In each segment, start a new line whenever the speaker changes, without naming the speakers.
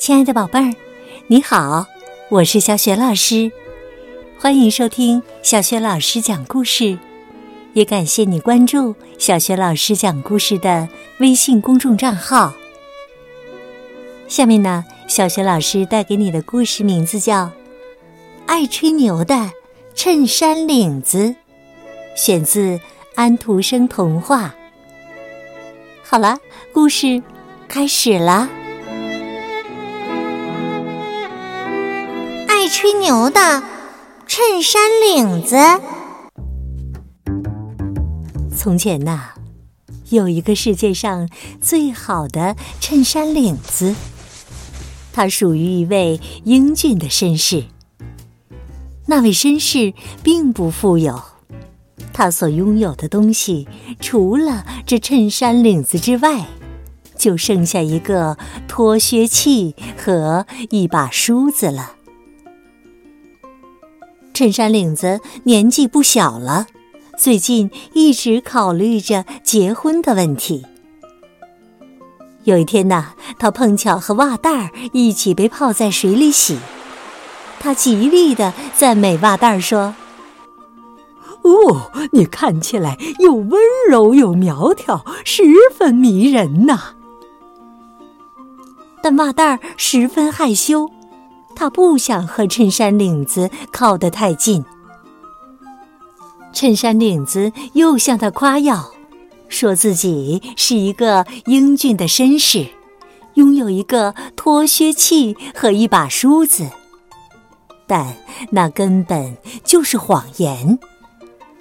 亲爱的宝贝儿，你好，我是小雪老师，欢迎收听小雪老师讲故事，也感谢你关注小雪老师讲故事的微信公众账号。下面呢，小雪老师带给你的故事名字叫《爱吹牛的衬衫领子》，选自安徒生童话。好了，故事开始了。
吹牛的衬衫领子。
从前呐，有一个世界上最好的衬衫领子，他属于一位英俊的绅士。那位绅士并不富有，他所拥有的东西除了这衬衫领子之外，就剩下一个脱靴器和一把梳子了。衬衫领子年纪不小了，最近一直考虑着结婚的问题。有一天呐，他碰巧和袜带儿一起被泡在水里洗，他极力的赞美袜带儿说：“
哦，你看起来又温柔又苗条，十分迷人呐。”
但袜带儿十分害羞。他不想和衬衫领子靠得太近。衬衫领子又向他夸耀，说自己是一个英俊的绅士，拥有一个脱靴器和一把梳子。但那根本就是谎言，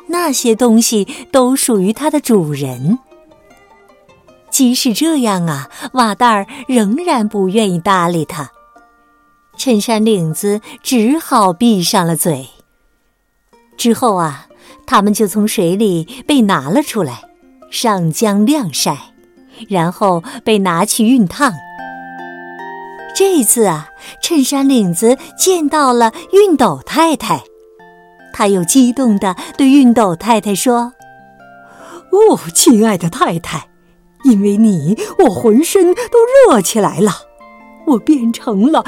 那些东西都属于他的主人。即使这样啊，瓦蛋儿仍然不愿意搭理他。衬衫领子只好闭上了嘴。之后啊，他们就从水里被拿了出来，上浆晾晒，然后被拿去熨烫。这次啊，衬衫领子见到了熨斗太太，他又激动地对熨斗太太说：“
哦，亲爱的太太，因为你，我浑身都热起来了。”我变成了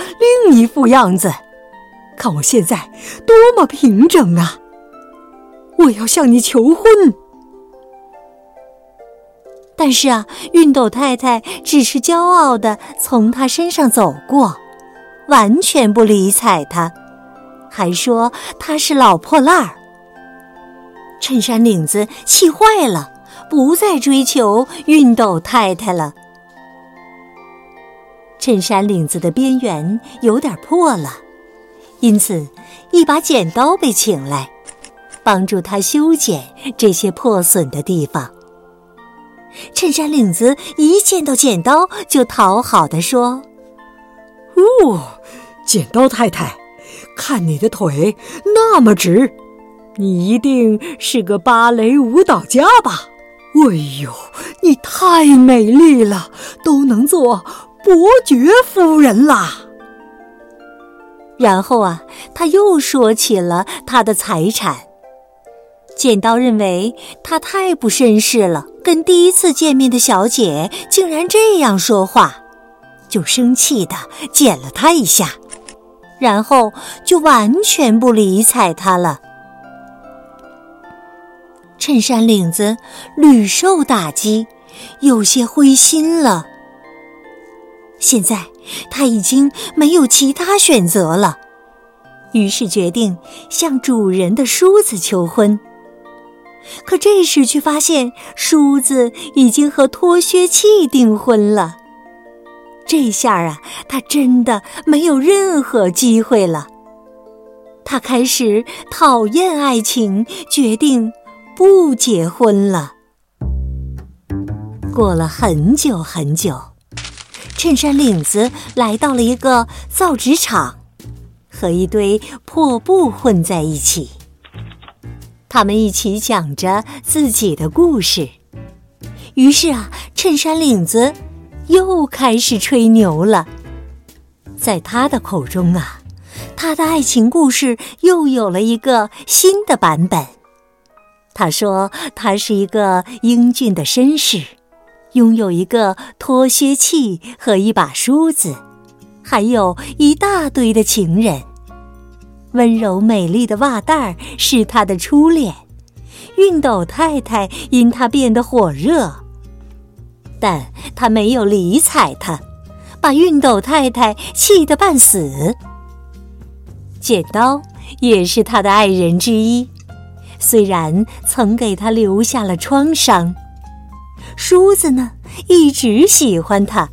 另一副样子，看我现在多么平整啊！我要向你求婚。
但是啊，熨斗太太只是骄傲的从他身上走过，完全不理睬他，还说他是老破烂儿。衬衫领子气坏了，不再追求熨斗太太了。衬衫领子的边缘有点破了，因此一把剪刀被请来，帮助他修剪这些破损的地方。衬衫领子一见到剪刀，就讨好的说：“
哦，剪刀太太，看你的腿那么直，你一定是个芭蕾舞蹈家吧？哎呦，你太美丽了，都能做。”伯爵夫人啦。
然后啊，他又说起了他的财产。剪刀认为他太不绅士了，跟第一次见面的小姐竟然这样说话，就生气的剪了他一下，然后就完全不理睬他了。衬衫领子屡受打击，有些灰心了。现在他已经没有其他选择了，于是决定向主人的梳子求婚。可这时却发现梳子已经和脱靴器订婚了。这下啊，他真的没有任何机会了。他开始讨厌爱情，决定不结婚了。过了很久很久。衬衫领子来到了一个造纸厂，和一堆破布混在一起。他们一起讲着自己的故事。于是啊，衬衫领子又开始吹牛了。在他的口中啊，他的爱情故事又有了一个新的版本。他说，他是一个英俊的绅士。拥有一个脱靴器和一把梳子，还有一大堆的情人。温柔美丽的袜带儿是他的初恋，熨斗太太因他变得火热，但他没有理睬他，把熨斗太太气得半死。剪刀也是他的爱人之一，虽然曾给他留下了创伤。梳子呢，一直喜欢它。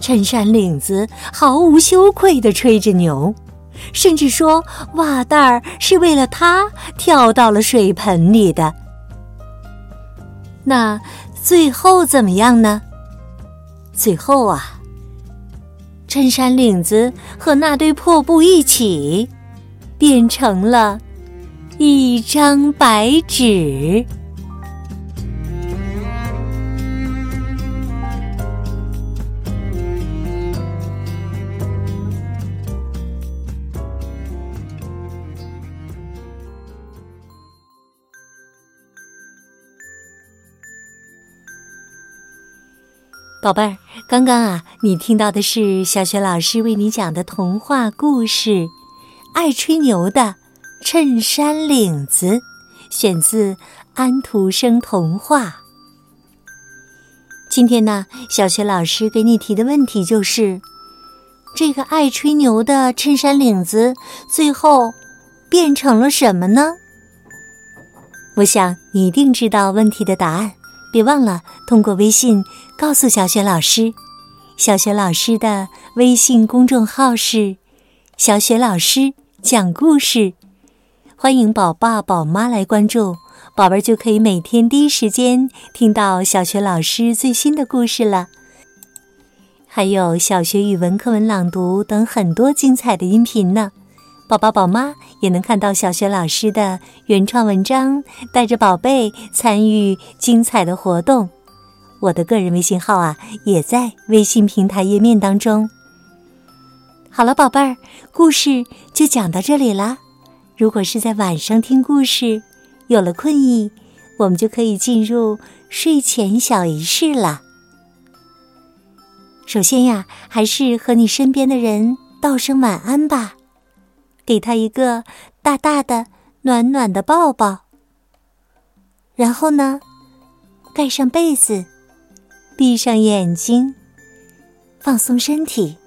衬衫领子毫无羞愧地吹着牛。甚至说，袜带儿是为了它跳到了水盆里的。那最后怎么样呢？最后啊，衬衫领子和那堆破布一起，变成了一张白纸。宝贝儿，刚刚啊，你听到的是小雪老师为你讲的童话故事《爱吹牛的衬衫领子》，选自安徒生童话。今天呢，小雪老师给你提的问题就是：这个爱吹牛的衬衫领子最后变成了什么呢？我想你一定知道问题的答案。别忘了通过微信告诉小雪老师，小雪老师的微信公众号是“小雪老师讲故事”，欢迎宝爸宝妈来关注，宝贝儿就可以每天第一时间听到小雪老师最新的故事了。还有小学语文课文朗读等很多精彩的音频呢。宝宝宝妈也能看到小学老师的原创文章，带着宝贝参与精彩的活动。我的个人微信号啊，也在微信平台页面当中。好了，宝贝儿，故事就讲到这里啦。如果是在晚上听故事，有了困意，我们就可以进入睡前小仪式了。首先呀，还是和你身边的人道声晚安吧。给他一个大大的、暖暖的抱抱。然后呢，盖上被子，闭上眼睛，放松身体。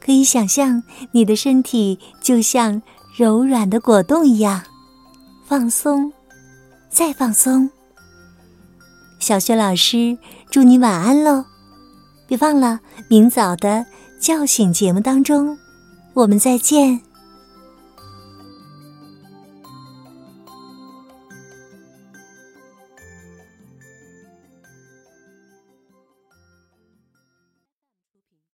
可以想象你的身体就像柔软的果冻一样，放松，再放松。小雪老师祝你晚安喽！别忘了明早的叫醒节目当中，我们再见。